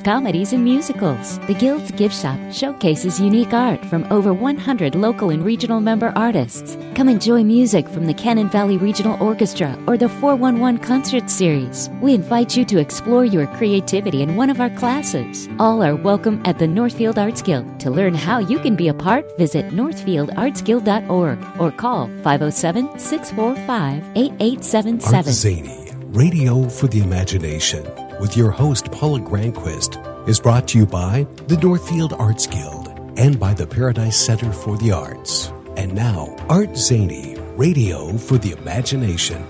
comedies and musicals. The Guild's gift shop showcases unique art from over 100 local and regional member artists. Come enjoy music from the Cannon Valley Regional Orchestra or the 411 Concert Series. We invite you to explore your creativity in one of our classes. All are welcome at the Northfield Arts Guild. To learn how you can be a part, visit northfieldartsguild.org or call 507 645 8877. Art Radio for the Imagination, with your host Paula Granquist, is brought to you by the Northfield Arts Guild and by the Paradise Center for the Arts. And now, ArtZany, Radio for the Imagination.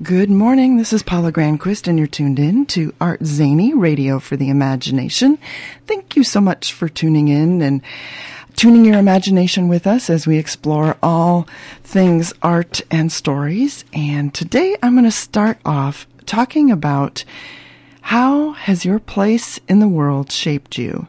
Good morning. This is Paula Granquist, and you're tuned in to ArtZany Radio for the Imagination. Thank you so much for tuning in and tuning your imagination with us as we explore all things art and stories. And today I'm going to start off talking about how has your place in the world shaped you?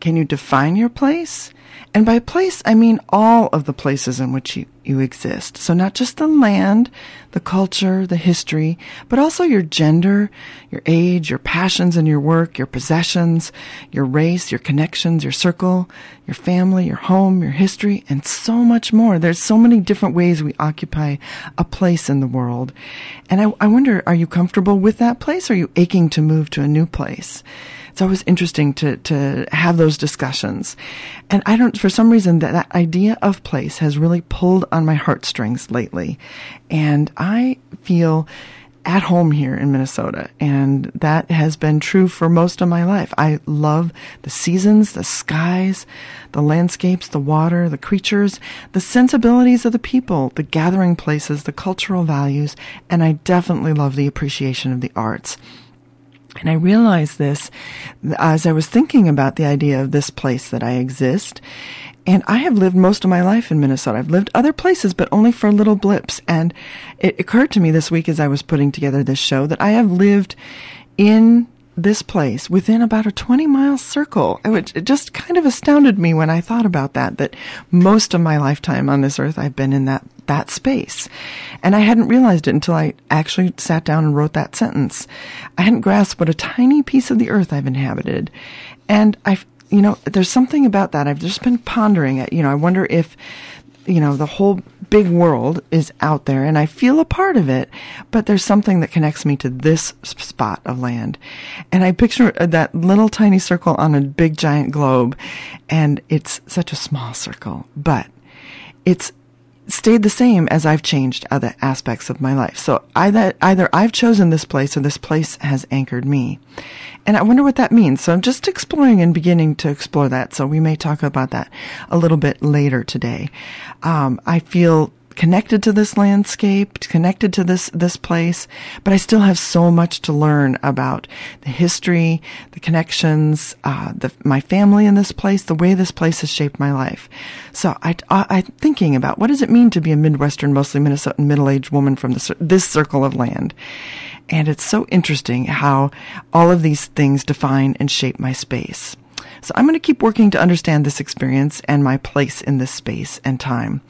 Can you define your place? And by place, I mean all of the places in which you, you exist. So not just the land, the culture, the history, but also your gender, your age, your passions and your work, your possessions, your race, your connections, your circle, your family, your home, your history, and so much more. There's so many different ways we occupy a place in the world. And I, I wonder, are you comfortable with that place? Or are you aching to move to a new place? It's always interesting to, to have those discussions. And I don't, for some reason, that, that idea of place has really pulled on my heartstrings lately. And I feel at home here in Minnesota. And that has been true for most of my life. I love the seasons, the skies, the landscapes, the water, the creatures, the sensibilities of the people, the gathering places, the cultural values, and I definitely love the appreciation of the arts. And I realized this as I was thinking about the idea of this place that I exist. And I have lived most of my life in Minnesota. I've lived other places, but only for little blips. And it occurred to me this week as I was putting together this show that I have lived in this place within about a 20 mile circle. Which it just kind of astounded me when I thought about that, that most of my lifetime on this earth I've been in that, that space. And I hadn't realized it until I actually sat down and wrote that sentence. I hadn't grasped what a tiny piece of the earth I've inhabited. And I've, you know, there's something about that. I've just been pondering it. You know, I wonder if you know, the whole big world is out there and I feel a part of it, but there's something that connects me to this spot of land. And I picture uh, that little tiny circle on a big giant globe and it's such a small circle, but it's stayed the same as I've changed other aspects of my life. So either, either I've chosen this place or this place has anchored me. And I wonder what that means. So I'm just exploring and beginning to explore that. So we may talk about that a little bit later today. Um, I feel connected to this landscape, connected to this, this place, but I still have so much to learn about the history, the connections, uh, the, my family in this place, the way this place has shaped my life. So I, I, am thinking about what does it mean to be a Midwestern, mostly Minnesotan middle-aged woman from this, this circle of land? And it's so interesting how all of these things define and shape my space. So I'm going to keep working to understand this experience and my place in this space and time.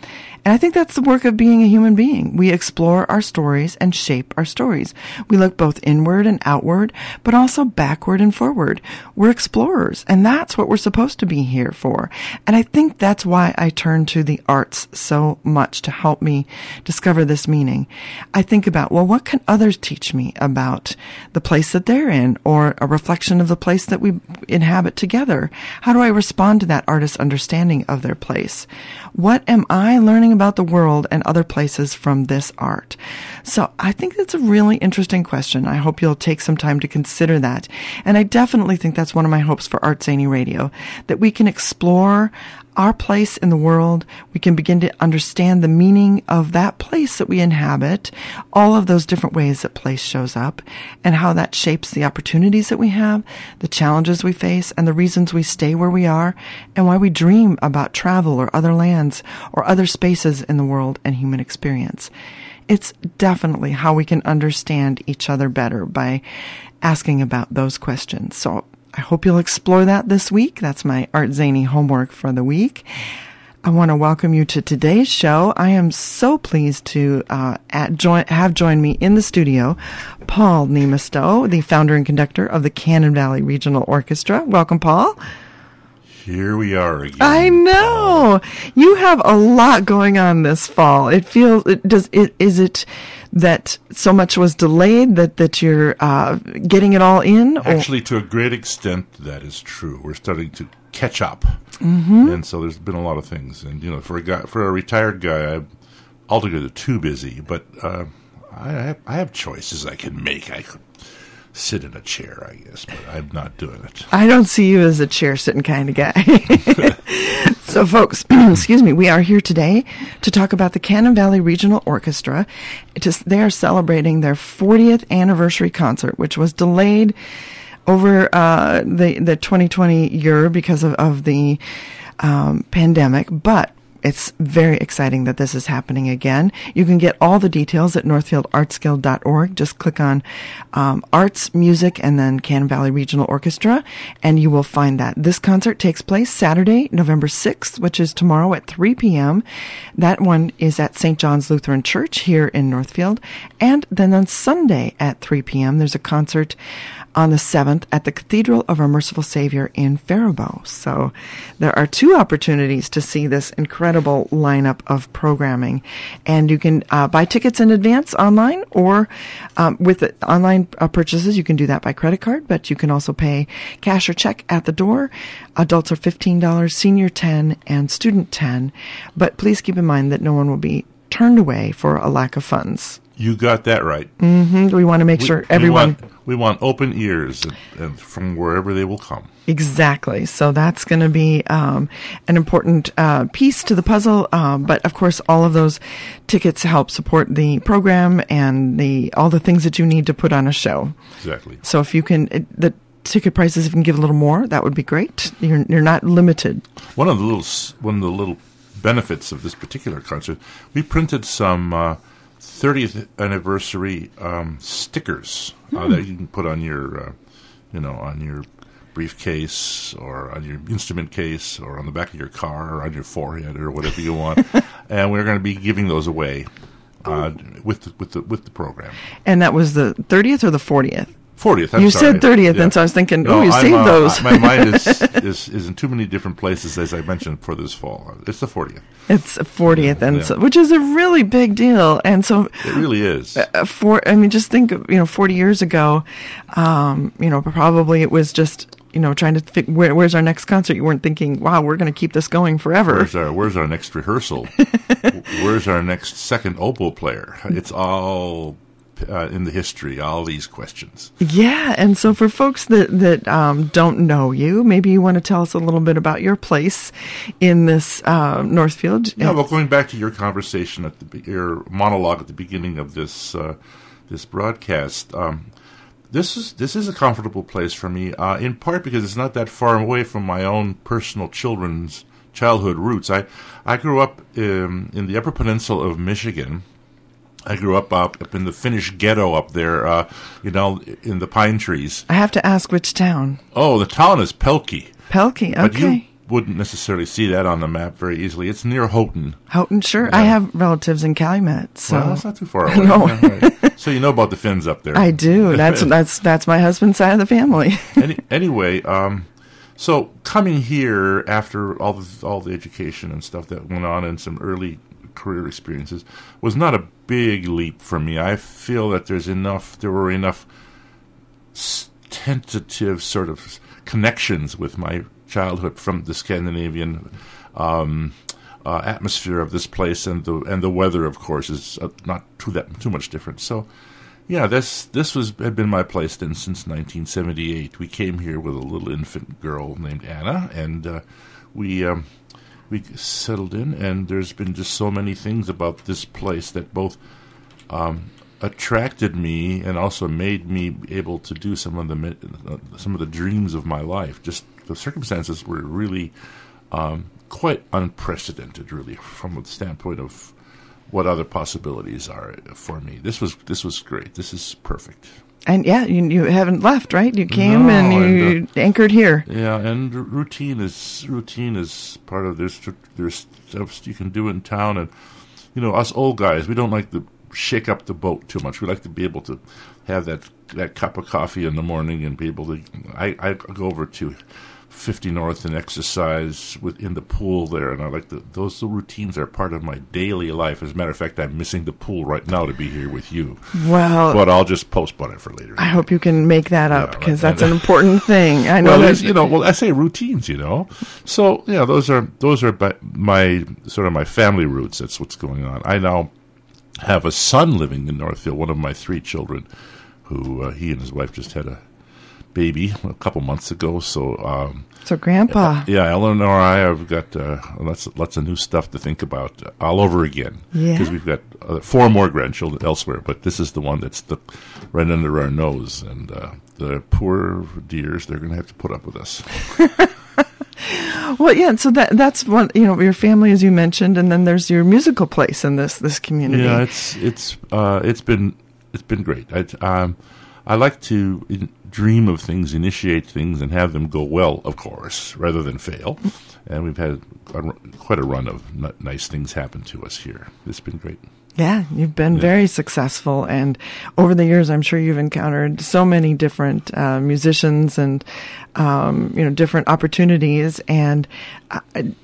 And I think that's the work of being a human being. We explore our stories and shape our stories. We look both inward and outward, but also backward and forward. We're explorers, and that's what we're supposed to be here for. And I think that's why I turn to the arts so much to help me discover this meaning. I think about, well, what can others teach me about the place that they're in or a reflection of the place that we inhabit together? How do I respond to that artist's understanding of their place? What am I learning about the world and other places from this art? So I think that's a really interesting question. I hope you'll take some time to consider that. And I definitely think that's one of my hopes for ArtZany Radio, that we can explore our place in the world. We can begin to understand the meaning of that place that we inhabit, all of those different ways that place shows up, and how that shapes the opportunities that we have, the challenges we face, and the reasons we stay where we are, and why we dream about travel or other lands or other spaces in the world and human experience. It's definitely how we can understand each other better by asking about those questions. So I hope you'll explore that this week. That's my ArtZany homework for the week. I want to welcome you to today's show. I am so pleased to uh, join, have joined me in the studio Paul Niemisto, the founder and conductor of the Cannon Valley Regional Orchestra. Welcome, Paul. Here we are again. I know you have a lot going on this fall. It feels it does. It, is it that so much was delayed that that you're uh, getting it all in? Actually, to a great extent, that is true. We're starting to catch up, mm-hmm. and so there's been a lot of things. And you know, for a guy, for a retired guy, I'm altogether too busy. But uh, I, have, I have choices I can make. I could sit in a chair, I guess, but I'm not doing it. I don't see you as a chair sitting kind of guy. so, folks, excuse me, we are here today to talk about the Cannon Valley Regional Orchestra. Just, they are celebrating their 40th anniversary concert, which was delayed over uh, the the 2020 year because of, of the um, pandemic, but it's very exciting that this is happening again. You can get all the details at northfieldartsguild.org. Just click on um, Arts, Music, and then Cannon Valley Regional Orchestra, and you will find that. This concert takes place Saturday, November 6th, which is tomorrow at 3 p.m. That one is at St. John's Lutheran Church here in Northfield. And then on Sunday at 3 p.m., there's a concert on the 7th at the Cathedral of Our Merciful Savior in Faribault. So there are two opportunities to see this incredible lineup of programming. And you can uh, buy tickets in advance online or um, with online uh, purchases, you can do that by credit card, but you can also pay cash or check at the door. Adults are $15, senior 10, and student 10. But please keep in mind that no one will be turned away for a lack of funds. You got that right. Mm-hmm. We want to make we, sure everyone. We want, we want open ears and, and from wherever they will come. Exactly. So that's going to be um, an important uh, piece to the puzzle. Uh, but of course, all of those tickets help support the program and the all the things that you need to put on a show. Exactly. So if you can, it, the ticket prices, if you can give a little more, that would be great. You're you're not limited. One of the little one of the little benefits of this particular concert, we printed some. Uh, 30th anniversary um, stickers uh, that you can put on your, uh, you know, on your briefcase or on your instrument case or on the back of your car or on your forehead or whatever you want. and we're going to be giving those away uh, with the, with the with the program. And that was the 30th or the 40th? 40th. I'm you sorry. said 30th, yeah. and so I was thinking, no, oh, you I'm, saved uh, those. my mind is, is, is in too many different places, as I mentioned, for this fall. It's the 40th. It's 40th, and yeah. so, which is a really big deal. And so it really is. Uh, for I mean, just think, of you know, 40 years ago, um, you know, probably it was just you know, trying to think where, where's our next concert. You weren't thinking, wow, we're going to keep this going forever. Where's our Where's our next rehearsal? where's our next second oboe player? It's all uh, in the history, all these questions. Yeah, and so for folks that that um, don't know you, maybe you want to tell us a little bit about your place in this uh, Northfield. Yeah, well, going back to your conversation at the your monologue at the beginning of this uh, this broadcast. Um, this is this is a comfortable place for me, uh, in part because it's not that far away from my own personal children's childhood roots. I I grew up um, in the Upper Peninsula of Michigan, I grew up up, up in the Finnish ghetto up there, uh, you know, in the pine trees. I have to ask which town. Oh, the town is Pelkie. Pelkie, okay. But you wouldn't necessarily see that on the map very easily. It's near Houghton. Houghton, sure. Yeah. I have relatives in Calumet, so well, that's not too far away. no. Right. So you know about the Finns up there. I do. That's that's that's my husband's side of the family. Any, anyway, um, so coming here after all the all the education and stuff that went on and some early career experiences was not a big leap for me. I feel that there's enough, there were enough tentative sort of connections with my childhood from the Scandinavian um, uh, atmosphere of this place, and the and the weather, of course, is uh, not too that too much different. So, yeah, this this was had been my place then since 1978. We came here with a little infant girl named Anna, and uh, we. Um, we settled in, and there's been just so many things about this place that both um, attracted me and also made me able to do some of the some of the dreams of my life. Just the circumstances were really um, quite unprecedented, really, from the standpoint of what other possibilities are for me. This was this was great. This is perfect. And yeah, you, you haven't left, right? You came No, and you and, uh, anchored here. Yeah, and routine is routine is part of there's there's stuff you can do in town, and you know us old guys we don't like to shake up the boat too much. We like to be able to have that that cup of coffee in the morning and be able to. I I go over to. 50 North and exercise within the pool there, and I like the, those routines are part of my daily life. As a matter of fact, I'm missing the pool right now to be here with you, Well, but I'll just postpone it for later. I hope you can make that up Yeah, because right. that's an important thing. I know well, that you know, well, I say routines, you know. So yeah, those are those are my sort of my family roots. That's what's going on. I now have a son living in Northfield, one of my three children, who uh, he and his wife just had a baby a couple months ago. So um, so, Grandpa. yeah, Eleanor and I have got uh, lots lots of new stuff to think about uh, all over again. Yeah. because we've got uh, four more grandchildren elsewhere, but this is the one that's the right under our nose, and uh, the poor dears they're going to have to put up with us. Well, yeah. So that that's one. You know, your family, as you mentioned, and then there's your musical place in this this community. Yeah, it's it's uh, it's been it's been great. I um, I like to in, dream of things, initiate things, and have them go well, of course, rather than fail. And we've had quite a run of nice things happen to us here. It's been great. Yeah, you've been very successful, and over the years, I'm sure you've encountered so many different uh, musicians and um, you know different opportunities. And uh,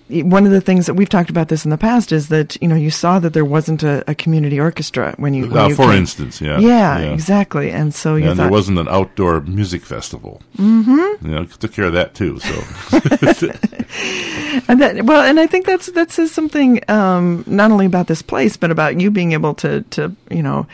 one of the things that we've talked about this in the past is that you know you saw that there wasn't a, a community orchestra when you, when Uh, you for came. instance, yeah, Yeah, exactly. And so you And thought, there wasn't an outdoor music festival. Mm-hmm. You know, took care of that too. So And that, well, and I think that's that says something um, not only about this place, but about you being able to to you know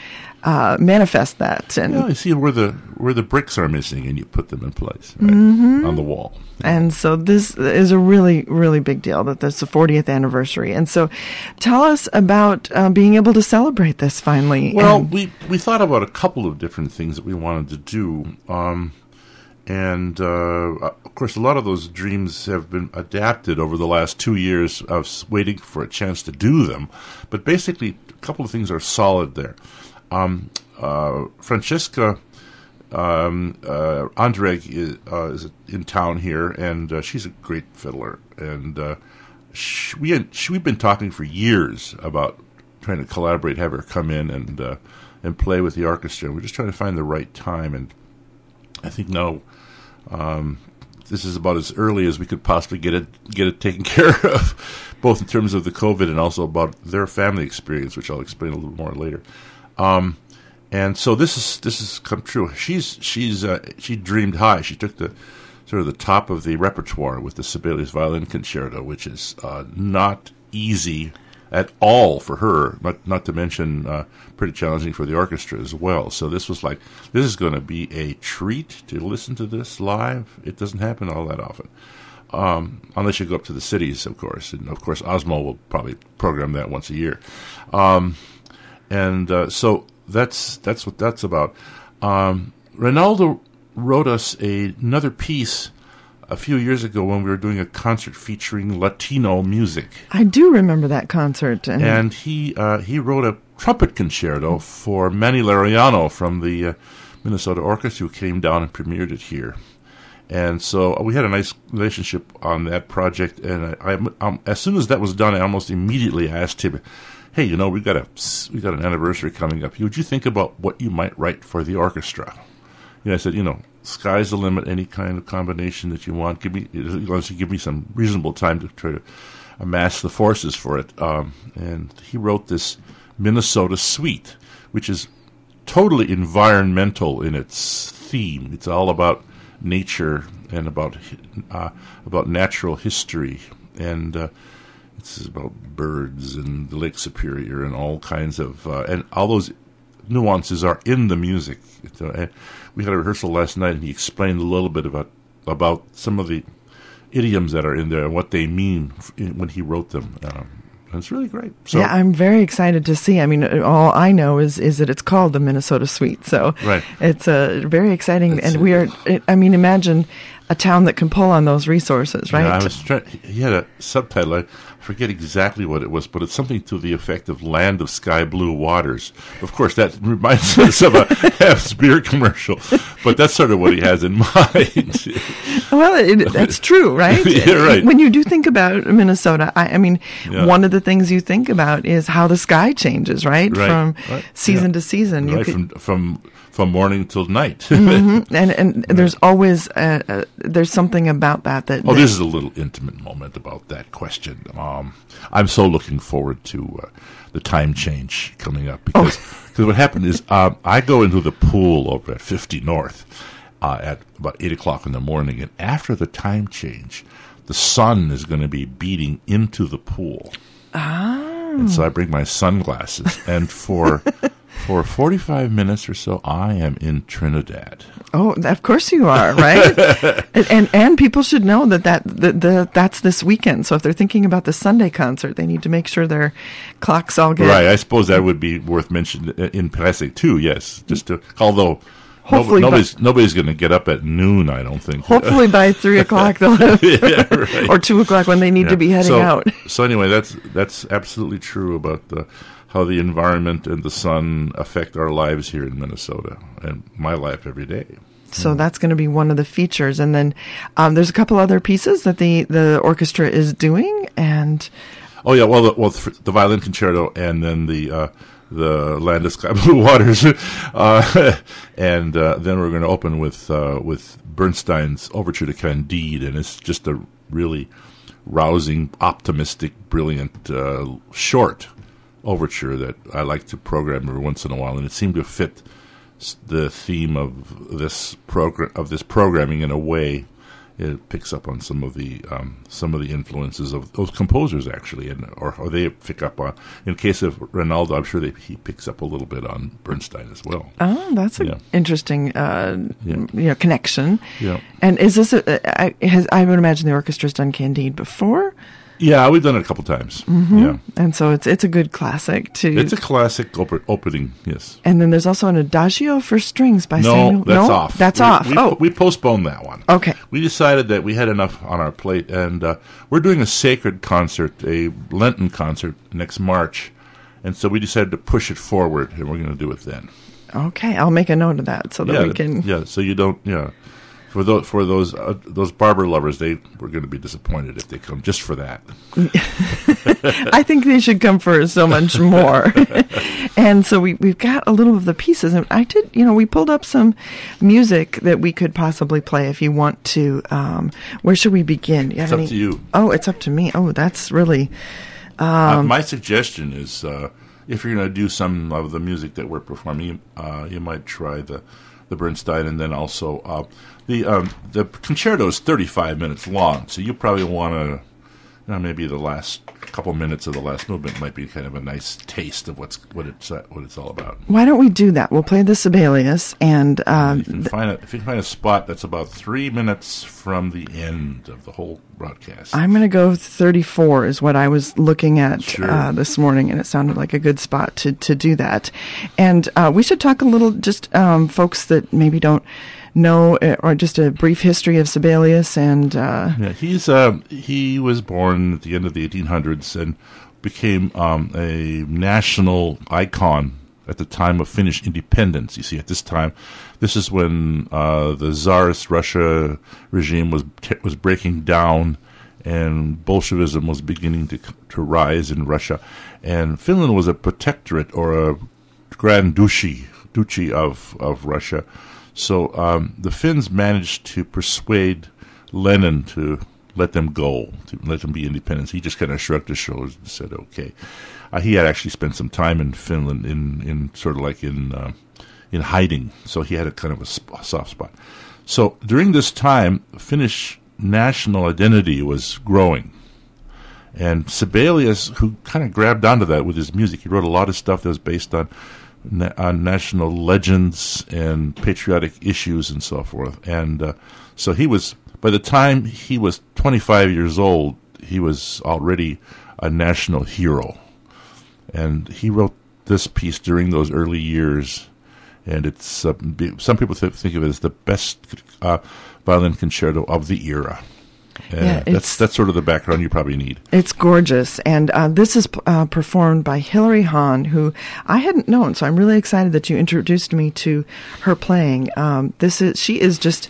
uh, manifest that and yeah, you see where the where the bricks are missing, and you put them in place right, on the wall. And so this is a really, really big deal that this is the 40th anniversary. And so tell us about uh, being able to celebrate this finally. Well, And- we we thought about a couple of different things that we wanted to do, um, and uh, of course, a lot of those dreams have been adapted over the last two years of waiting for a chance to do them. But basically, a couple of things are solid there. Um, uh, Francesca um, uh, Anderegg is, uh, is in town here, and uh, she's a great fiddler. And uh, sh we had, sh we've been talking for years about trying to collaborate, have her come in and uh, and play with the orchestra. We're just trying to find the right time, and I think now um, this is about as early as we could possibly get it get it taken care of, both in terms of the COVID and also about their family experience, which I'll explain a little more later. Um, and so this is this has come true. She's she's uh, she dreamed high. She took the sort of the top of the repertoire with the Sibelius Violin Concerto, which is uh, not easy at all for her. Not not to mention uh, pretty challenging for the orchestra as well. So this was like this is going to be a treat to listen to this live. It doesn't happen all that often. Um, unless you go up to the cities, of course, and of course Osmo will probably program that once a year. Um, and uh, so that's that's what that's about. Um, Reinaldo wrote us a, another piece a few years ago when we were doing a concert featuring Latino music, I do remember that concert. And, and he uh, he wrote a trumpet concerto for Manny Laureano from the uh, Minnesota Orchestra, who came down and premiered it here. And so we had a nice relationship on that project. And I, I um, as soon as that was done, I almost immediately asked him, "Hey, you know, we've got a we got an anniversary coming up. Would you think about what you might write for the orchestra?" Know, I said, you know, sky's the limit. Any kind of combination that you want, give me as long as you give me some reasonable time to try to amass the forces for it. Um, and he wrote this Minnesota Suite, which is totally environmental in its theme. It's all about nature and about uh, about natural history, and uh, it's about birds and the Lake Superior and all kinds of uh, and all those nuances are in the music. Uh, we had a rehearsal last night, and he explained a little bit about about some of the idioms that are in there and what they mean when he wrote them. Um, it's really great. So yeah, I'm very excited to see. I mean, all I know is is that it's called the Minnesota Suite. So Right. it's uh, very exciting, It's- and we are. I mean, imagine a town that can pull on those resources, right? Yeah, I was trying. He had a subtitle. I forget exactly what it was, but it's something to the effect of "Land of Sky Blue Waters." Of course, that reminds us of a Pabst beer commercial, but that's sort of what he has in mind. Well, it, that's true, right? Yeah, right. When you do think about Minnesota, I, I mean, Yeah. one of the things you think about is how the sky changes, right, Right, from right, season yeah. to season. You right could- from from from morning till night. Mm-hmm. and and there's always uh, uh, there's something about that that. Oh, that- this is a little intimate moment about that question. Um, I'm so looking forward to uh, the time change coming up because cause what happened is um, I go into the pool over at 50 North uh, at about 8 o'clock in the morning, and after the time change, the sun is going to be beating into the pool. Ah. And so I bring my sunglasses, and for. For 45 minutes or so, I am in Trinidad. Oh, of course you are, right? and, and and people should know that that the, the that's this weekend. So if they're thinking about the Sunday concert, they need to make sure their clocks all get Right, I suppose that would be worth mentioning uh, in passing too. Yes, just to although Hopefully no, by- nobody's nobody's going to get up at noon. I don't think. Hopefully by three o'clock they'll have, Yeah, right. or two o'clock when they need to be heading so, out. So anyway, that's that's absolutely true about the, how the environment and the sun affect our lives here in Minnesota and my life every day. So that's going to be one of the features, and then um, there's a couple other pieces that the the orchestra is doing, and Oh yeah, well, the, well, the, the violin concerto, and then the uh, the Land of Sky Blue Waters, uh, and uh, then we're going to open with uh, with Bernstein's Overture to Candide, and it's just a really rousing, optimistic, brilliant uh, short overture that I like to program every once in a while, and it seemed to fit the theme of this program of this programming in a way it picks up on some of the um, some of the influences of those composers actually, and or, or they pick up on. In case of Reinaldo, I'm sure they, he picks up a little bit on Bernstein as well. oh, that's an Yeah. interesting uh, Yeah. you know connection. Yeah. And is this a, I, has I would imagine the orchestra's done Candide before, Yeah, we've done it a couple times. Yeah, and so it's it's a good classic too. it's a classic op- opening. Yes. and then there's also an Adagio for strings by No, Samuel. that's no, off. That's We- off. We, oh, we postponed that one. Okay. We decided that we had enough on our plate, and uh, we're doing a sacred concert, a Lenten concert next March, and so we decided to push it forward, and we're going to do it then. okay. I'll make a note of that so that yeah, we can. yeah. So you don't, yeah. For those for those uh, those Barber lovers, they were going to be disappointed if they come just for that. I think they should come for so much more. and so we, we've got a little of the pieces. And I did, you know, we pulled up some music that we could possibly play if you want to. Um, where should we begin? You It's up any- to you. Oh, it's up to me. Oh, that's really. Um, uh, my suggestion is, uh, if you're going to do some of the music that we're performing, uh, you might try the the Bernstein, and then also uh, the um, the concerto is 35 minutes long, so you probably want to. You know, maybe the last couple minutes of the last movement might be kind of a nice taste of what's what it's uh, what it's all about. Why don't we do that? We'll play the Sibelius and. Um, You can find a, if you can find a spot that's about three minutes from the end of the whole broadcast. I'm going to go 34 is what I was looking at Sure. uh, this morning, and it sounded like a good spot to, to do that. And uh, we should talk a little, just um, folks that maybe don't know, uh, or just a brief history of Sibelius and. Uh, Yeah, he's uh, he was born at the end of the 1800s and became um, a national icon at the time of Finnish independence. You see, at this time, this is when uh, the Tsarist Russia regime was was breaking down, and Bolshevism was beginning to to rise in Russia, and Finland was a protectorate or a grand duchy duchy of of Russia. So um, the Finns managed to persuade Lenin to let them go, to let them be independent. He just kind of shrugged his shoulders and said, "Okay." Uh, he had actually spent some time in Finland, in in sort of like in uh, in hiding, so he had a kind of a, sp- a soft spot. So during this time, Finnish national identity was growing. And Sibelius, who kind of grabbed onto that with his music, he wrote a lot of stuff that was based on na- on national legends and patriotic issues and so forth. And uh, so he was, by the time he was 25 years old, he was already a national hero. And he wrote this piece during those early years. And it's uh, some people th- think of it as the best uh, violin concerto of the era. And Yeah, that's that's sort of the background you probably need. It's gorgeous, and uh, this is uh, performed by Hilary Hahn, who I hadn't known. So I'm really excited that you introduced me to her playing. Um, this is she is just.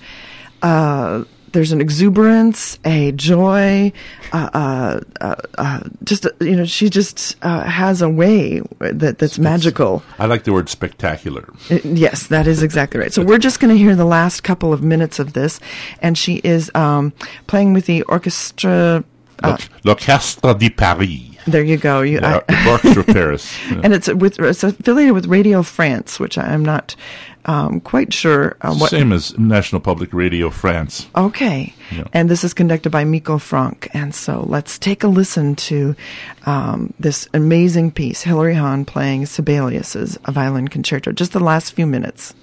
Uh, there's an exuberance, a joy, uh, uh, uh, uh, just you know, she just uh, has a way that that's magical. I like the word spectacular. Uh, Yes, that is exactly right. So we're just going to hear the last couple of minutes of this, and she is um, playing with the orchestra. Uh, L'Orchestre de Paris. There you go. You, Yeah, I- Orchestra Paris. Yeah. and it's with it's affiliated with Radio France, which I'm not um, quite sure uh, what. Same as National Public Radio France. Okay, Yeah. and this is conducted by Mikko Franck, and so let's take a listen to um, this amazing piece. Hilary Hahn playing Sibelius's a violin concerto. Just the last few minutes.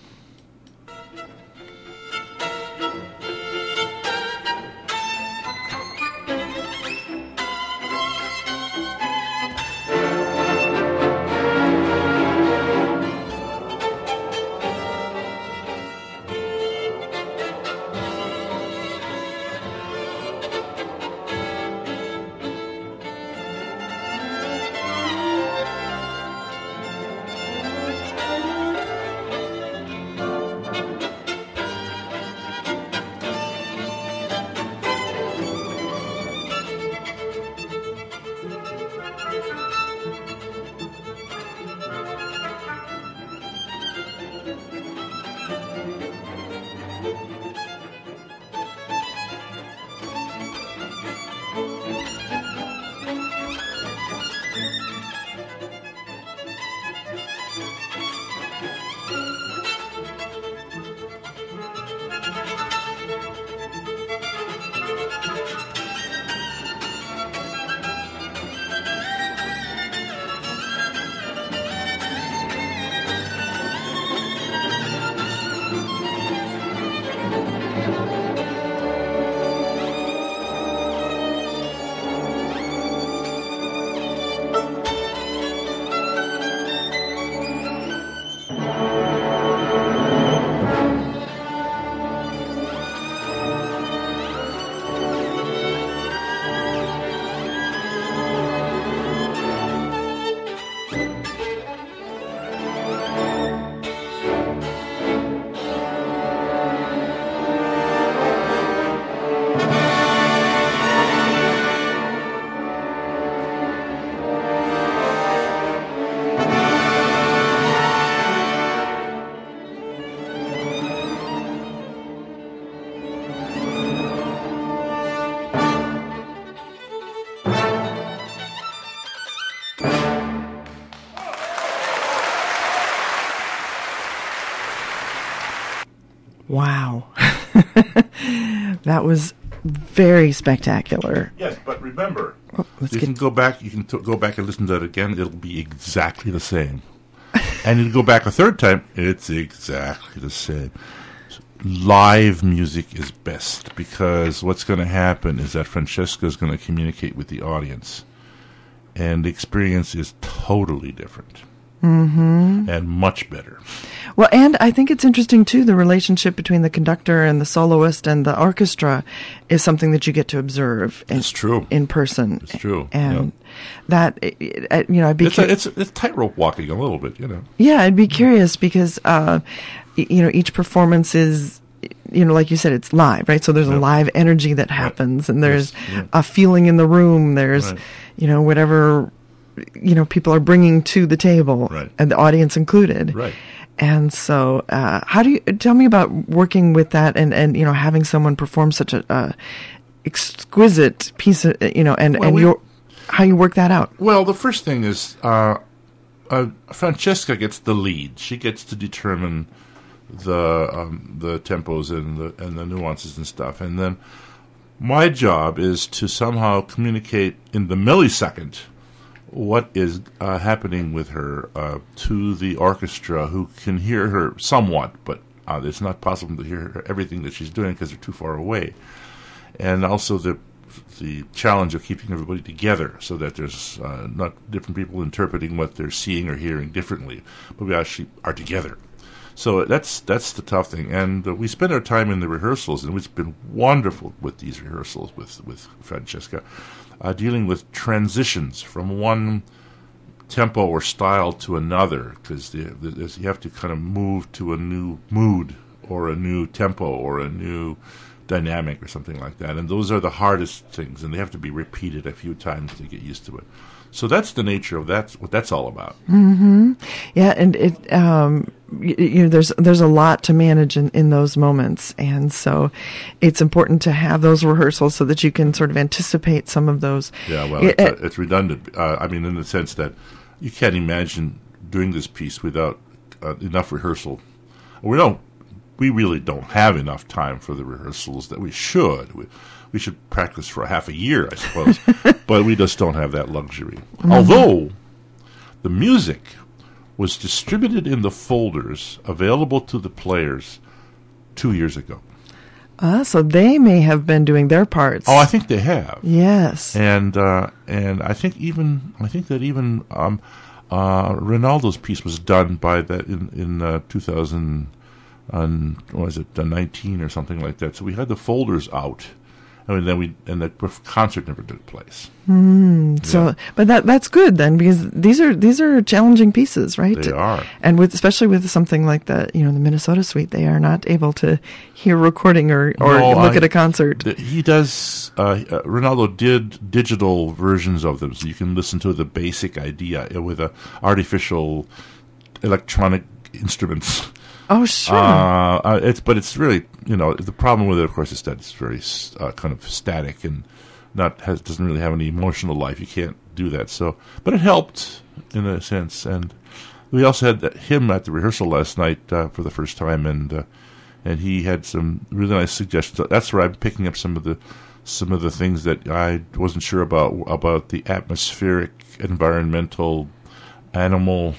Was very spectacular. Yes, but remember, Oh, let's you get- can go back. You can t- go back and listen to that again. It'll be exactly the same. and you go back a third time. It's exactly the same. Live music is best because what's going to happen is that Francesca is going to communicate with the audience, and the experience is totally different mm-hmm. and much better. Well, and I think it's interesting too. The relationship between the conductor and the soloist and the orchestra is something that you get to observe. In, It's true. in person. It's true, and that it- it- you know, I'd be It's cu- a, it's it's tightrope walking a little bit, you know. yeah, I'd be curious because uh, you know each performance is. You know, like you said, it's live, right? So there's a live energy that happens, and there's Yes, yeah. a feeling in the room. There's, Right. you know, whatever, you know, people are bringing to the table, Right. and the audience included. Right. And so, uh, how do you tell me about working with that and, and you know having someone perform such a uh, exquisite piece of you know and Well, and we- your how you work that out? Well, the first thing is uh, uh, Francesca gets the lead. She gets to determine the um, the tempos and the and the nuances and stuff. And then my job is to somehow communicate in the millisecond what is uh, happening with her uh, to the orchestra, who can hear her somewhat, but uh, it's not possible to hear everything that she's doing because they're too far away. And also the the challenge of keeping everybody together so that there's uh, not different people interpreting what they're seeing or hearing differently, but we actually are together. So that's that's the tough thing, and uh, we spend our time in the rehearsals, and it's been wonderful with these rehearsals with with Francesca, uh, dealing with transitions from one tempo or style to another, because you have to kind of move to a new mood or a new tempo or a new dynamic or something like that. And those are the hardest things, and they have to be repeated a few times to get used to it. So that's the nature of that. What that's all about. Mm-hmm. Yeah, and it um, you, you, know there's there's a lot to manage in, in those moments, and so it's important to have those rehearsals so that you can sort of anticipate some of those. Yeah, well, it, it's, uh, it's, redundant. Uh, I mean, in the sense that you can't imagine doing this piece without uh, enough rehearsal. We don't we really don't have enough time for the rehearsals that we should. We, we should practice for half a year, I suppose, but we just don't have that luxury. Mm-hmm. Although the music was distributed in the folders available to the players two years ago. Ah, so they may have been doing their parts. Oh, I think they have. Yes, and uh, and I think even I think that even um, uh, Reinaldo's piece was done by that in in uh, 2000 on what was it, the 19 or something like that. So we had the folders out. And then we and the concert never took place. Mm, yeah. So, but that that's good then because these are these are challenging pieces, right? They are, and with especially with something like the you know the Minnesota Suite, they are not able to hear recording or or no, look I, at a concert. he does. Uh, uh, Reinaldo did digital versions of them, so you can listen to the basic idea with a artificial electronic instruments. Oh, sure. Uh, uh, it's but it's really you know the problem with it, of course, is that it's very uh, kind of static and not has doesn't really have any emotional life. You can't do that. So, but it helped in a sense, and we also had him at the rehearsal last night uh, for the first time, and uh, and he had some really nice suggestions. That's where I'm picking up some of the some of the things that I wasn't sure about about the atmospheric, environmental, animal.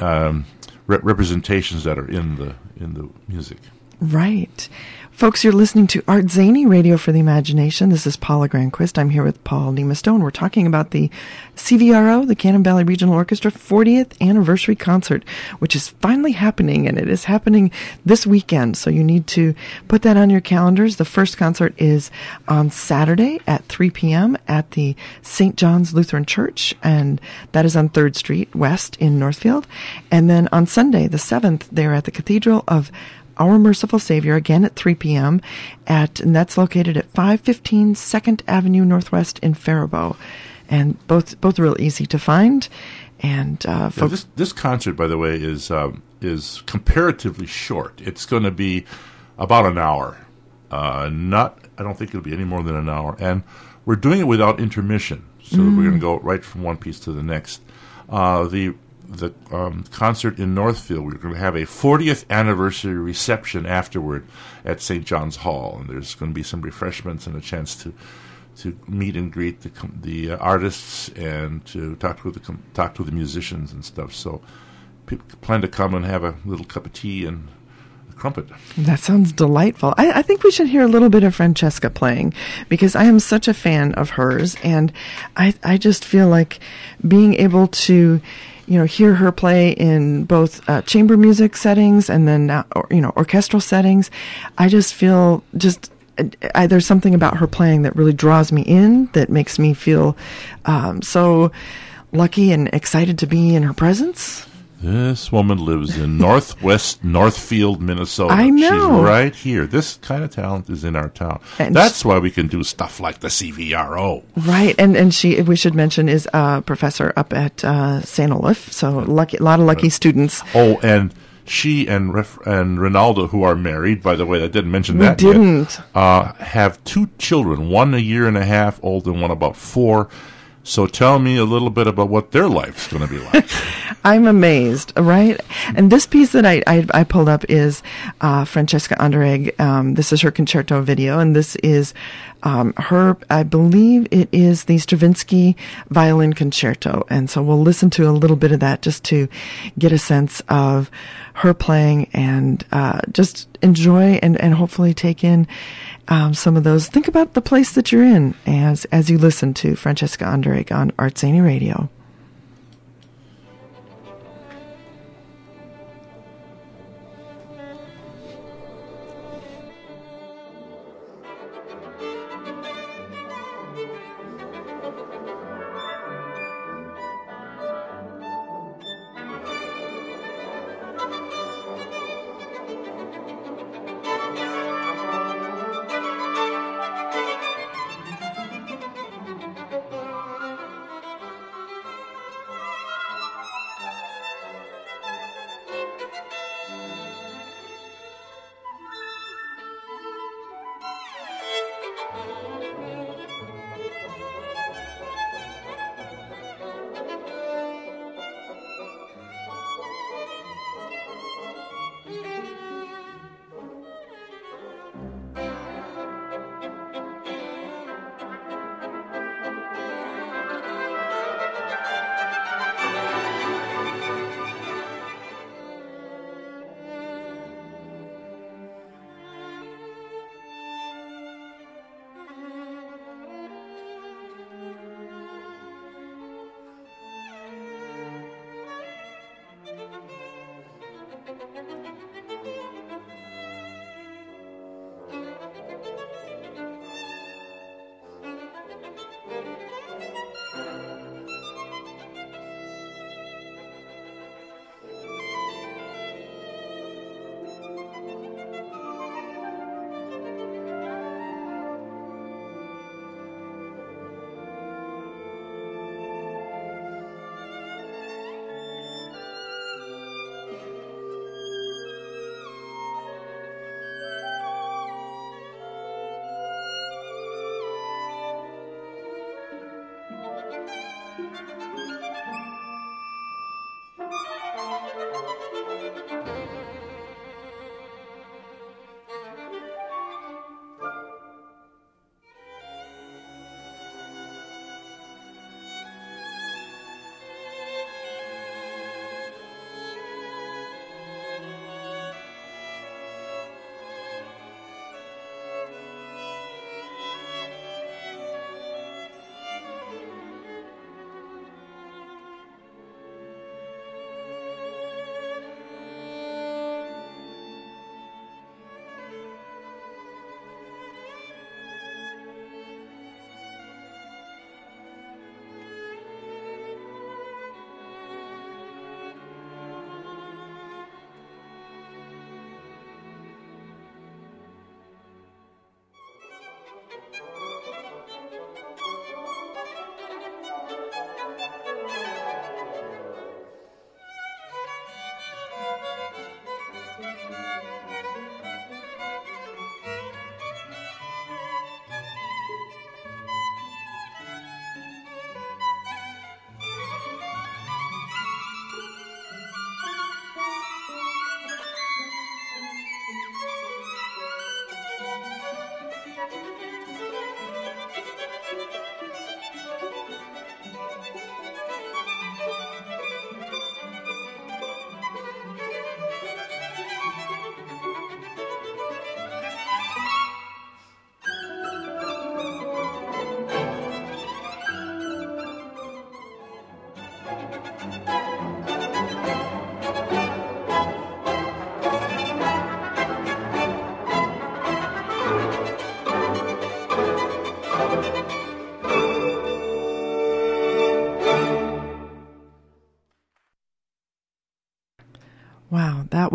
Um, re- representations that are in the in the music. Right. Folks, you're listening to ArtZany, Radio for the Imagination. This is Paula Granquist. I'm here with Paul Stone. We're talking about the CVRO, the Cannon Valley Regional Orchestra 40th anniversary concert, which is finally happening, and it is happening this weekend. So you need to put that on your calendars. The first concert is on Saturday at 3 p.m. at the St. John's Lutheran Church, and that is on 3rd Street West in Northfield. And then on Sunday, the 7th, they're at the Cathedral of our Merciful Savior again at 3 p.m. at and that's located at 515 Second Avenue Northwest in Faribault, and both both real easy to find. And uh, yeah, this this concert, by the way, is um, is comparatively short. It's going to be about an hour. Uh, not, I don't think it'll be any more than an hour, and we're doing it without intermission, so mm. we're going to go right from one piece to the next. Uh, the the um, concert in Northfield. We're going to have a 40th anniversary reception afterward at St. John's Hall, and there's going to be some refreshments and a chance to to meet and greet the the uh, artists and to talk to the talk to the musicians and stuff. So, people plan to come and have a little cup of tea and a crumpet. That sounds delightful. I, I, think we should hear a little bit of Francesca playing because I am such a fan of hers, and I I just feel like being able to you know, hear her play in both uh, chamber music settings and then, uh, or, you know, orchestral settings. I just feel just I, there's something about her playing that really draws me in, that makes me feel um, so lucky and excited to be in her presence. This woman lives in Northwest Northfield, Minnesota. I know. She's right here. This kind of talent is in our town. And That's she, why we can do stuff like the CVRO. Right, and and she we should mention is a professor up at uh, St. Olaf. So lucky, a lot of lucky students. Oh, and she and Ref, and Reinaldo, who are married, by the way, I didn't mention that. We didn't. Yet, uh, have two children, one a year and a half old and one about four so tell me a little bit about what their life's going to be like. I'm amazed, right? And this piece that I, I, I pulled up is uh, Francesca Anderegg. Um, this is her concerto video, and this is um, her, I believe it is the Stravinsky Violin Concerto. And so we'll listen to a little bit of that just to get a sense of her playing and uh, just enjoy and, and hopefully take in um, some of those. Think about the place that you're in as as you listen to Francesca Anderegg on ArtZany Radio.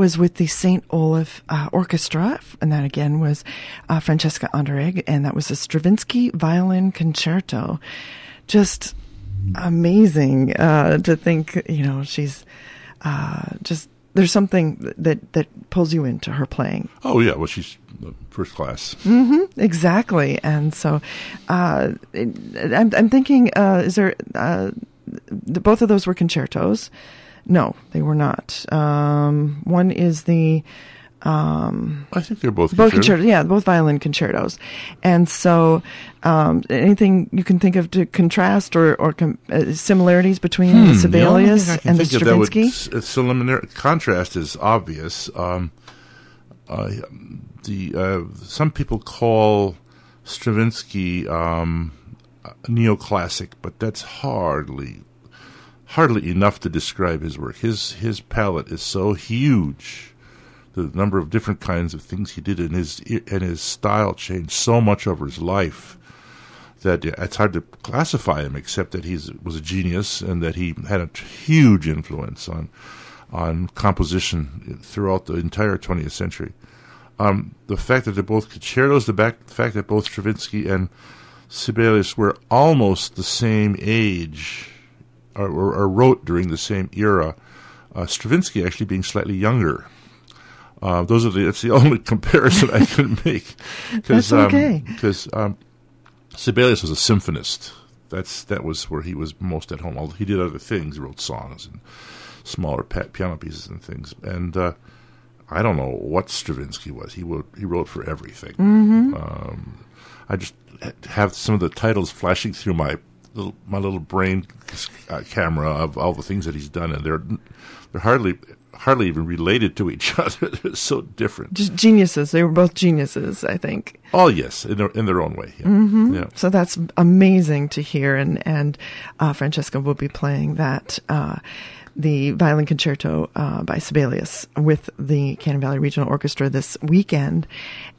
Was with the St. Olaf uh, Orchestra, and that again was uh, Francesca Anderegg, and that was a Stravinsky violin concerto. Just amazing uh, to think, you know, she's uh, just there's something that that pulls you into her playing. Oh yeah, well she's first class. Mm-hmm, exactly, and so uh, I'm, I'm thinking, uh, is there uh, the, both of those were concertos? No, they were not. Um, one is the um, I think they're both both concertos. Yeah, both violin concertos, and so um, anything you can think of to contrast or or com- uh, similarities between hmm, the Sibelius the and the Stravinsky. Would, contrast is obvious. Um, uh, the uh, some people call Stravinsky um, neoclassic, but that's hardly hardly enough to describe his work. His his palette is so huge the number of different kinds of things he did in his and his style changed so much over his life that it's hard to classify him except that he was a genius and that he had a huge influence on on composition throughout the entire 20th century. Um, the fact that they're both concertos, the, back, the fact that both Stravinsky and Sibelius were almost the same age, or, or, wrote during the same era, uh, Stravinsky actually being slightly younger uh, those are the. It's the only comparison I can make. Cause, That's okay. Because um, um, Sibelius was a symphonist. That's that was where he was most at home. Although he did other things, he wrote songs and smaller piano pieces and things. And uh, I don't know what Stravinsky was. He wrote he wrote for everything. Mm-hmm. Um, I just have some of the titles flashing through my little my little brain uh, camera of all the things that he's done, and they're they're hardly hardly even related to each other. They're so different. Just geniuses. They were both geniuses, I think. Oh yes, in their in their own way. Yeah. Mm-hmm. yeah. So that's amazing to hear, and and uh, Francesca will be playing that. Uh, the violin concerto uh, by Sibelius with the Cannon Valley Regional Orchestra this weekend.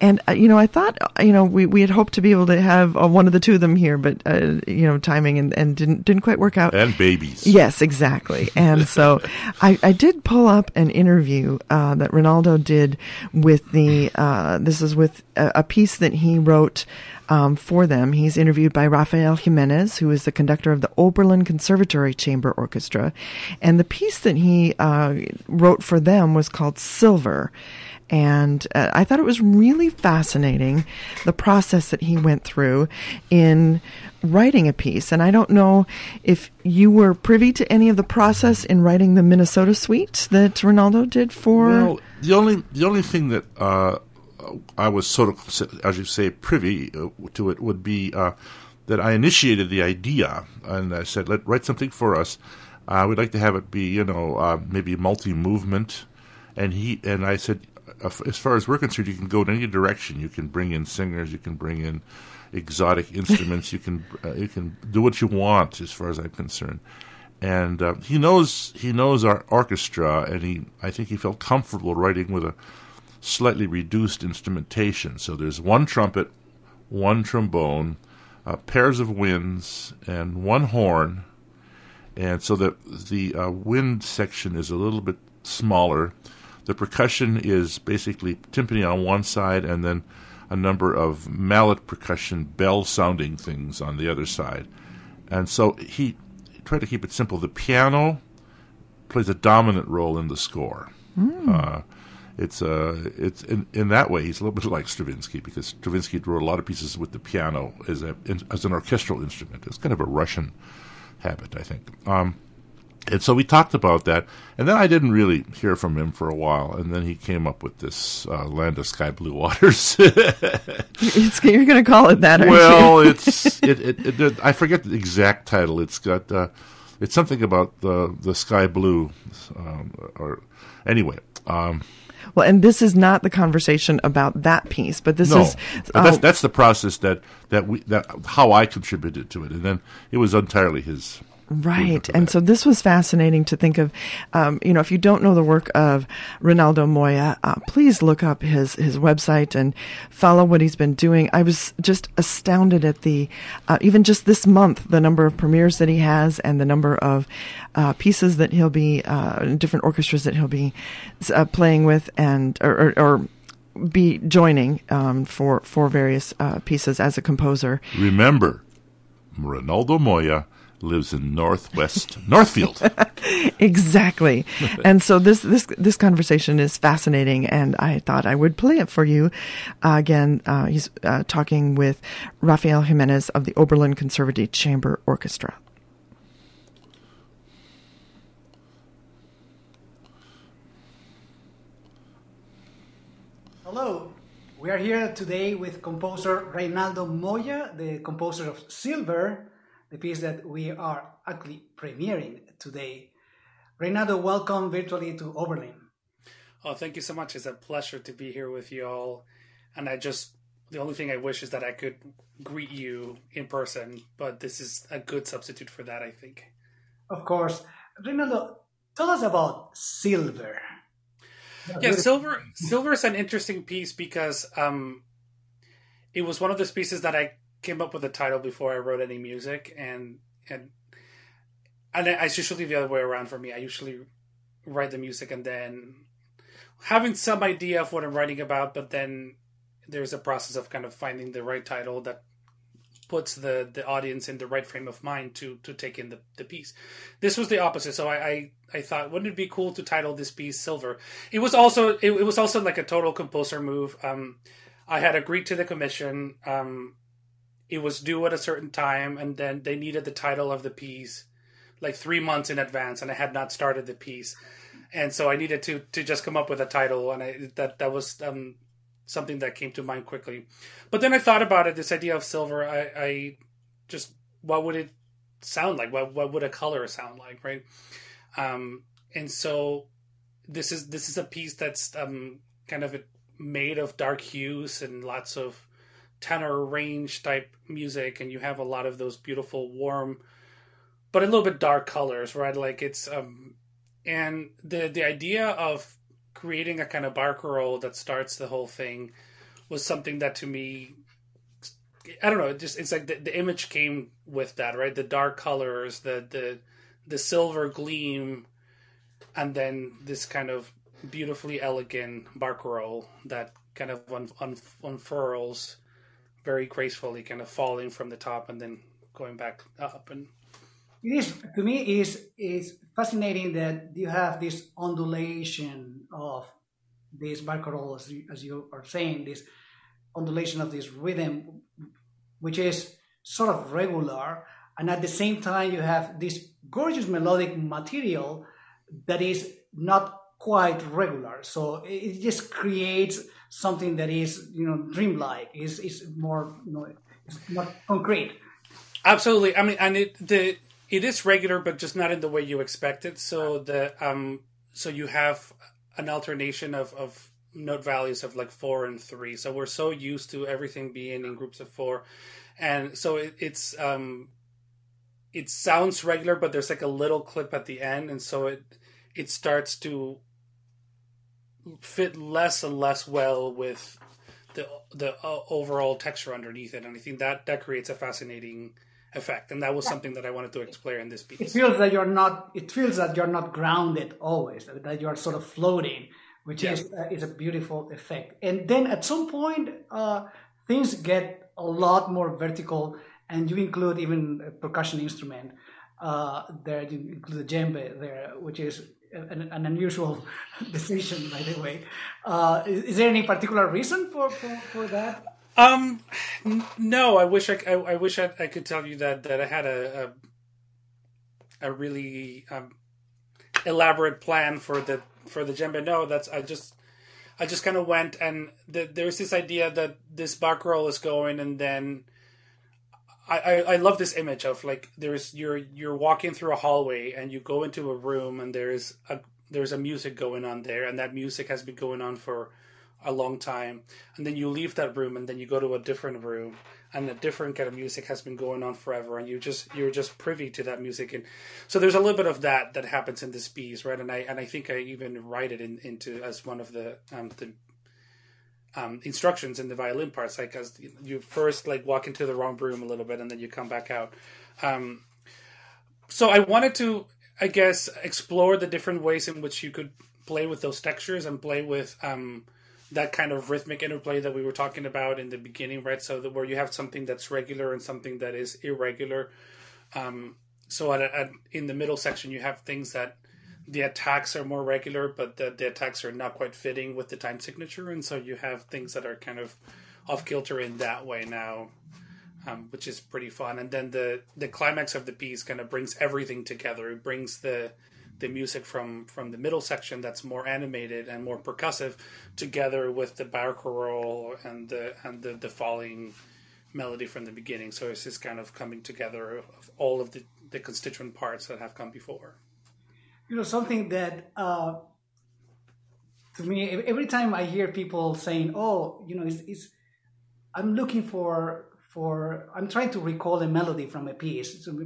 And, uh, you know, I thought, you know, we, we had hoped to be able to have uh, one of the two of them here, but, uh, you know, timing and, and didn't, didn't quite work out. And babies. Yes, exactly. And so I, I did pull up an interview uh, that Reinaldo did with the, uh, this is with a, a piece that he wrote um, for them. He's interviewed by Rafael Jimenez, who is the conductor of the Oberlin Conservatory Chamber Orchestra. And the piece that he uh, wrote for them was called Silver. And uh, I thought it was really fascinating the process that he went through in writing a piece. And I don't know if you were privy to any of the process in writing the Minnesota Suite that Reinaldo did for. Well, the only the only thing that uh, I was sort of, as you say, privy uh, to it would be uh, that I initiated the idea and I said, "Let write something for us. Uh, we'd like to have it be, you know, uh, maybe multi-movement." And he and I said, uh, "As far as we're concerned, you can go in any direction. You can bring in singers. You can bring in exotic instruments. you can uh, you can do what you want, as far as I'm concerned." And he knows he knows our orchestra, and he I think he felt comfortable writing with a slightly reduced instrumentation. So there's one trumpet, one trombone, uh, pairs of winds, and one horn. And so the the uh, wind section is a little bit smaller. The percussion is basically timpani on one side, and then a number of mallet percussion, bell sounding things on the other side. And so he tried to keep it simple. The piano plays a dominant role in the score. Mm. Uh, it's uh, it's in, in that way he's a little bit like Stravinsky because Stravinsky wrote a lot of pieces with the piano as a in, as an orchestral instrument. It's kind of a Russian habit, I think. Um, and so we talked about that, and then I didn't really hear from him for a while, and then he came up with this uh, "Land of Sky Blue Waters." you're going to call it that, well, it's it, it, it, I forget the exact title. It's got uh, it's something about the the sky blue, um, or anyway. Um, well, and this is not the conversation about that piece, but this no, is but that's, um, that's the process that that we that how I contributed to it, and then it was entirely his Right. And so this was fascinating to think of. Um, you know, if you don't know the work of Reinaldo Moya, uh, please look up his, his website and follow what he's been doing. I was just astounded at the, uh, even just this month, the number of premieres that he has and the number of uh, pieces that he'll be, uh, different orchestras that he'll be uh, playing with and, or, or, or be joining um, for for various uh, pieces as a composer. Remember, Reinaldo Moya lives in Northwest Northfield. exactly. and so this this this conversation is fascinating, and I thought I would play it for you. Uh, again, uh, he's uh, talking with Rafael Jimenez of the Oberlin Conservatory Chamber Orchestra. Hello. We are here today with composer Reinaldo Moya, the composer of Silver, the piece that we are actually premiering today. Reinaldo, welcome virtually to Oberlin. Oh, thank you so much. It's a pleasure to be here with you all. And I just, the only thing I wish is that I could greet you in person, but this is a good substitute for that, I think. Of course. Reinaldo, tell us about Silver. Yeah, Silver Silver is an interesting piece because um, it was one of those pieces that I came up with a title before I wrote any music, and and and it's usually the other way around for me. I usually write the music and then having some idea of what I'm writing about, but then there's a process of kind of finding the right title that puts the the audience in the right frame of mind to to take in the, the piece. This was the opposite. So I, I, I thought, wouldn't it be cool to title this piece Silver? It was also it, it was also like a total composer move. Um, I had agreed to the commission. Um, it was due at a certain time, and then they needed the title of the piece like three months in advance, and I had not started the piece, and so I needed to to just come up with a title, and I, that that was um, something that came to mind quickly. But then I thought about it. This idea of silver, I, I just what would it sound like? What what would a color sound like, right? Um, and so this is this is a piece that's um, kind of made of dark hues and lots of tenor range type music, and you have a lot of those beautiful warm, but a little bit dark colors, right? Like it's um, and the the idea of creating a kind of barcarolle that starts the whole thing was something that to me I don't know, it just it's like the, the image came with that, right? The dark colors, the the the silver gleam, and then this kind of beautifully elegant barcarolle that kind of un, un, unfurls very gracefully, kind of falling from the top and then going back up. And it is to me is is fascinating that you have this undulation of this barcarolle, as you, as you are saying, this undulation of this rhythm, which is sort of regular, and at the same time you have this gorgeous melodic material that is not quite regular. So it just creates something that is, you know, dreamlike. is is more, you know, it's not concrete. Absolutely. I mean, and it the it is regular, but just not in the way you expect it. So the um, so you have an alternation of of note values of like four and three. So we're so used to everything being in groups of four, and so it, it's um, it sounds regular, but there's like a little clip at the end, and so it it starts to fit less and less well with the the uh, overall texture underneath it, and I think that that creates a fascinating effect and that was something that i wanted to explore in this piece. It feels that you're not it feels that you're not grounded always that you're sort of floating which yeah. is uh, is a beautiful effect. And then at some point uh, things get a lot more vertical and you include even a percussion instrument uh, there you include the djembe there which is an, an unusual decision by the way uh, is, is, there any particular reason for, for, for that um, no. I wish I, I, I wish I, I, could tell you that that I had a a, a really um, elaborate plan for the for the djembe. No, that's I just I just kind of went and the, there's this idea that this barcarolle is going, and then I, I, love this image of like there's you're you're walking through a hallway and you go into a room and there's a there's a music going on there, and that music has been going on for a long time, and then you leave that room, and then you go to a different room, and a different kind of music has been going on forever, and you just you're just privy to that music, and so there's a little bit of that that happens in this piece, right? And I and I think I even write it in, into as one of the um, the um, instructions in the violin parts, like as you first like walk into the wrong room a little bit, and then you come back out. Um, so I wanted to, I guess, explore the different ways in which you could play with those textures and play with um, that kind of rhythmic interplay that we were talking about in the beginning, right? So that where you have something that's regular and something that is irregular. Um, so at, at, in the middle section, you have things that the attacks are more regular, but the, the attacks are not quite fitting with the time signature, and so you have things that are kind of off kilter in that way now, um, which is pretty fun. And then the the climax of the piece kind of brings everything together. It brings the the music from from the middle section that's more animated and more percussive together with the barcarolle and the and the, the falling melody from the beginning. So it's just kind of coming together of all of the, the constituent parts that have come before you know something that uh, to me every time I hear people saying, "Oh, you know, it's, it's I'm looking for for I'm trying to recall a melody from a piece." So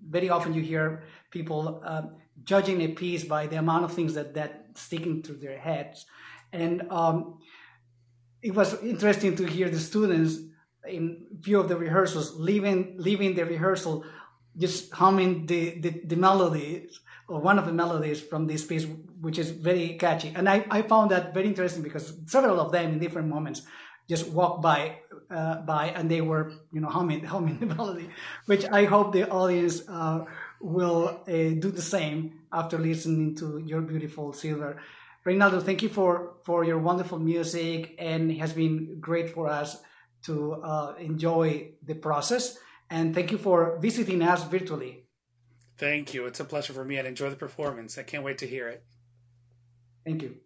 very often you hear people uh, judging a piece by the amount of things that that sticking to their heads, and um, it was interesting to hear the students in view of the rehearsals leaving leaving the rehearsal just humming the, the, the melodies or one of the melodies from this piece, which is very catchy. And I, I found that very interesting because several of them in different moments just walked by uh, by and they were you know humming humming the melody, which I hope the audience uh, will uh, do the same after listening to your beautiful silver. Reinaldo, thank you for for your wonderful music, and it has been great for us to uh, enjoy the process. And thank you for visiting us virtually. Thank you. It's a pleasure for me and enjoy the performance. I can't wait to hear it. Thank you.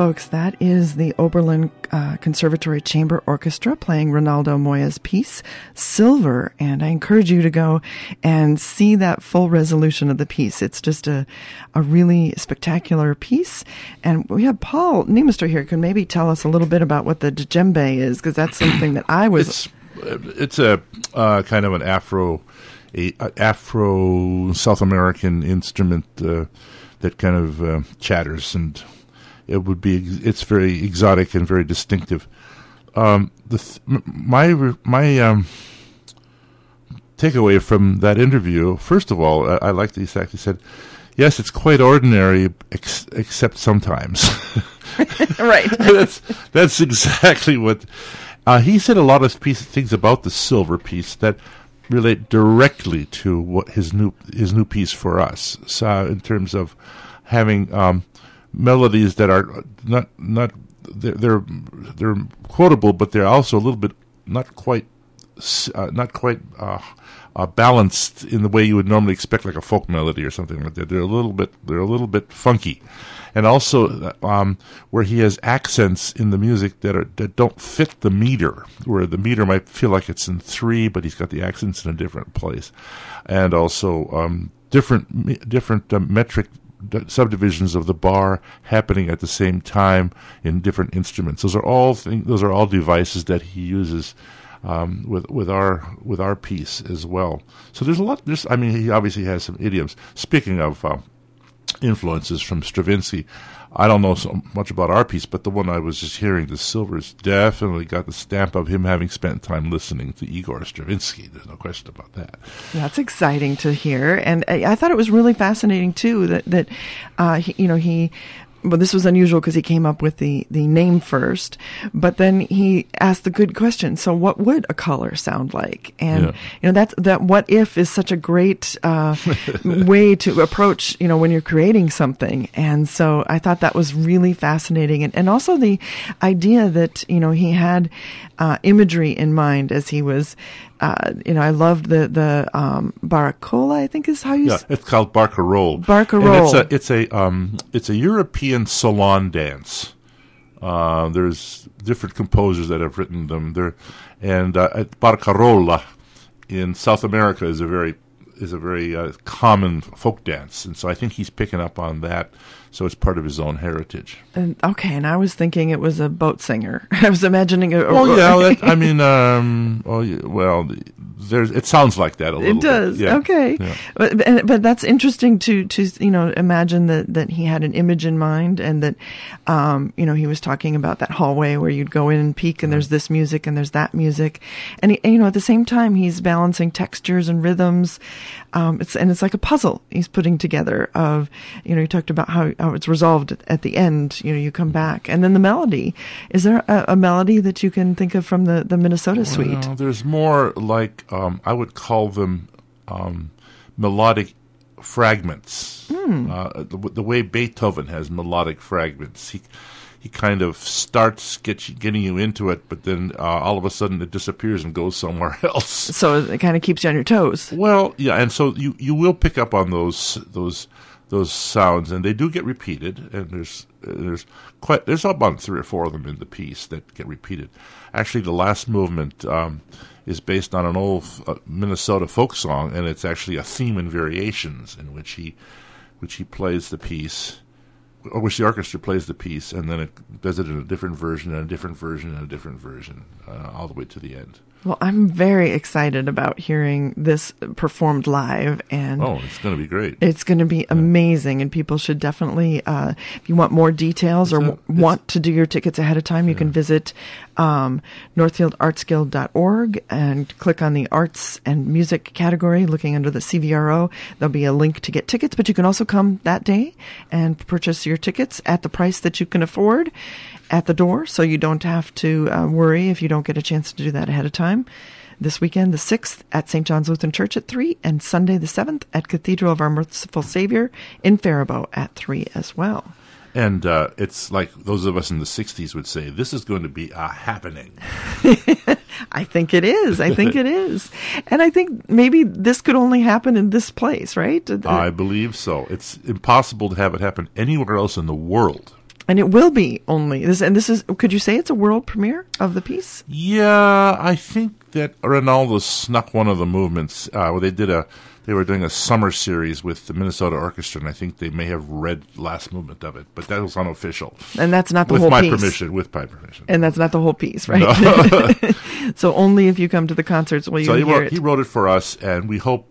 Folks, that is the Oberlin uh, Conservatory Chamber Orchestra playing Reinaldo Moya's piece, Silver. And I encourage you to go and see that full resolution of the piece. It's just a, a really spectacular piece. And we have Paul Niemisto here. Can maybe tell us a little bit about what the djembe is, because that's something that I was. It's, it's a uh, kind of an Afro, a, a Afro South American instrument uh, that kind of uh, chatters and it would be it's very exotic and very distinctive. Um, the th- my my um, takeaway from that interview, first of all, I, I like that he actually said, "Yes, it's quite ordinary, ex- except sometimes." right. that's that's exactly what uh, he said. A lot of piece, things about the silver piece that relate directly to what his new his new piece for us. So in terms of having um, melodies that are not not they're, they're quotable, but they're also a little bit not quite uh, not quite uh, uh, balanced in the way you would normally expect, like a folk melody or something like that. They're a little bit they're a little bit funky, and also um, where he has accents in the music that are that don't fit the meter, where the meter might feel like it's in three, but he's got the accents in a different place, and also um, different different uh, metric subdivisions of the bar happening at the same time in different instruments. Those are all those are all devices that he uses um, with with our with our piece as well. So there's a lot. There's, I mean, he obviously has some idioms. Speaking of uh, influences from Stravinsky, I don't know so much about our piece, but the one I was just hearing, the Silvers, definitely got the stamp of him having spent time listening to Igor Stravinsky. There's no question about that. That's exciting to hear, and I, I thought it was really fascinating too that that uh, he, you know he well, this was unusual because he came up with the, the name first, but then he asked the good question. So, what would a color sound like? And yeah. you know that that what if is such a great uh, way to approach you know when you're creating something. And so, I thought that was really fascinating, and and also the idea that you know he had uh, imagery in mind as he was uh, you know, I loved the the um, barcarola. I think is how you. Yeah, s- it's called barcarolle. Barcarolle. And it's a it's a um, it's a European salon dance. Uh, there's different composers that have written them. There, and uh, barcarola in South America is a very is a very uh, common folk dance, and so I think he's picking up on that so it's part of his own heritage. And, okay, and I was thinking it was a boat singer. I was imagining a. Oh yeah, that, I mean, um, oh yeah, well, there's it sounds like that a little. Bit. It does. Bit. Yeah. Okay, yeah. but but that's interesting to to you know imagine that that he had an image in mind and that um, you know he was talking about that hallway where you'd go in and peek and there's this music and there's that music and, he, and you know at the same time he's balancing textures and rhythms. Um, it's and it's like a puzzle he's putting together of you know you talked about how, how it's resolved at the end. You know you come back and then the melody. Is there a, a melody that you can think of from the the Minnesota suite? Well, there's more like um, I would call them um, melodic fragments. Mm. Uh, the, the, way Beethoven has melodic fragments, he he kind of starts get you, getting you into it, but then uh, all of a sudden it disappears and goes somewhere else. So it kind of keeps you on your toes. Well, yeah, and so you you will pick up on those those those sounds, and they do get repeated. And there's there's quite there's about three or four of them in the piece that get repeated. Actually, the last movement. Um, is based on an old uh, Minnesota folk song, and it's actually a theme and variations in which he, which he plays the piece, which the orchestra plays the piece, and then it does it in a different version, and a different version, and a different version, uh, all the way to the end. Well, I'm very excited about hearing this performed live, and oh, it's going to be great. It's going to be yeah. amazing, and people should definitely, uh, if you want more details it's or a, want to do your tickets ahead of time, you yeah. can visit um, NorthfieldArtsGuild.org and click on the Arts and Music category, looking under the CVRO. There'll be a link to get tickets, but you can also come that day and purchase your tickets at the price that you can afford at the door, so you don't have to uh, worry if you don't get a chance to do that ahead of time. This weekend, the 6th, at St. John's Lutheran Church at 3, and Sunday, the 7th, at Cathedral of Our Merciful Savior in Faribault at 3 as well. And uh, it's like those of us in the 60s would say, this is going to be a happening. I think it is. I think it is. And I think maybe this could only happen in this place, right? I believe so. It's impossible to have it happen anywhere else in the world and it will be only this. And this is. Could you say it's a world premiere of the piece? Yeah, I think that Reinaldo snuck one of the movements. Uh, where they did a. They were doing a summer series with the Minnesota Orchestra, and I think they may have read last movement of it, but that was unofficial. And that's not the with whole my piece. permission. With my permission. And that's not the whole piece, right? No. so only if you come to the concerts will you so he hear wrote, it. He wrote it for us, and we hope,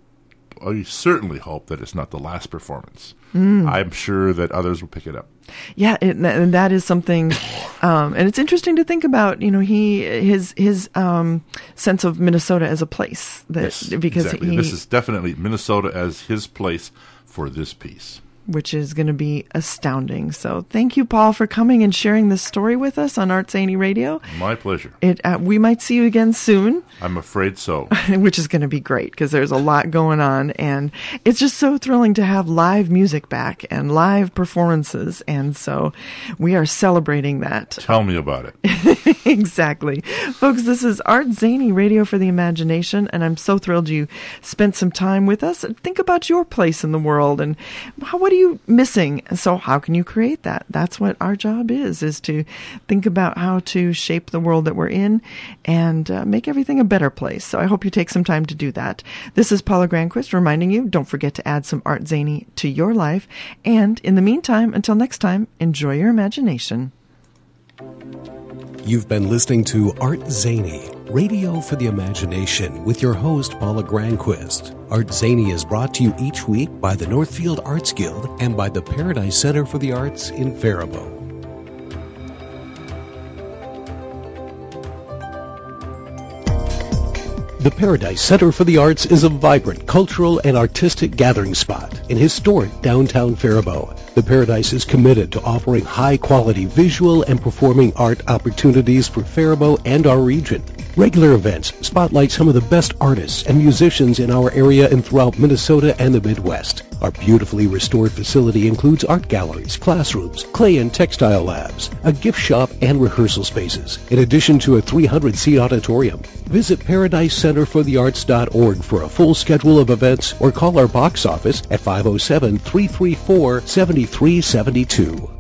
we certainly hope that it's not the last performance. Mm. I'm sure that others will pick it up. Yeah, it, and that is something, um, and it's interesting to think about. You know, he his his um, sense of Minnesota as a place that yes, because exactly. he, this is definitely Minnesota as his place for this piece. Which is going to be astounding. So thank you, Paul, for coming and sharing this story with us on ArtZany Radio. My pleasure. It uh, we might see you again soon. I'm afraid so. which is going to be great because there's a lot going on, and it's just so thrilling to have live music back and live performances, and so we are celebrating that. Tell me about it. exactly, folks. This is ArtZany Radio for the Imagination, and I'm so thrilled you spent some time with us. Think about your place in the world and how, what are you missing? So how can you create that? That's what our job is, is to think about how to shape the world that we're in and uh, make everything a better place. So I hope you take some time to do that. This is Paula Granquist reminding you, don't forget to add some ArtZany to your life. And in the meantime, until next time, enjoy your imagination. You've been listening to ArtZany, Radio for the Imagination, with your host, Paula Granquist. ArtZany is brought to you each week by the Northfield Arts Guild and by the Paradise Center for the Arts in Faribault. The Paradise Center for the Arts is a vibrant cultural and artistic gathering spot in historic downtown Faribault. The Paradise is committed to offering high-quality visual and performing art opportunities for Faribault and our region. Regular events spotlight some of the best artists and musicians in our area and throughout Minnesota and the Midwest. Our beautifully restored facility includes art galleries, classrooms, clay and textile labs, a gift shop, and rehearsal spaces, in addition to a 300-seat auditorium. Visit ParadiseCenterForTheArts.org for a full schedule of events or call our box office at 507-334-7372.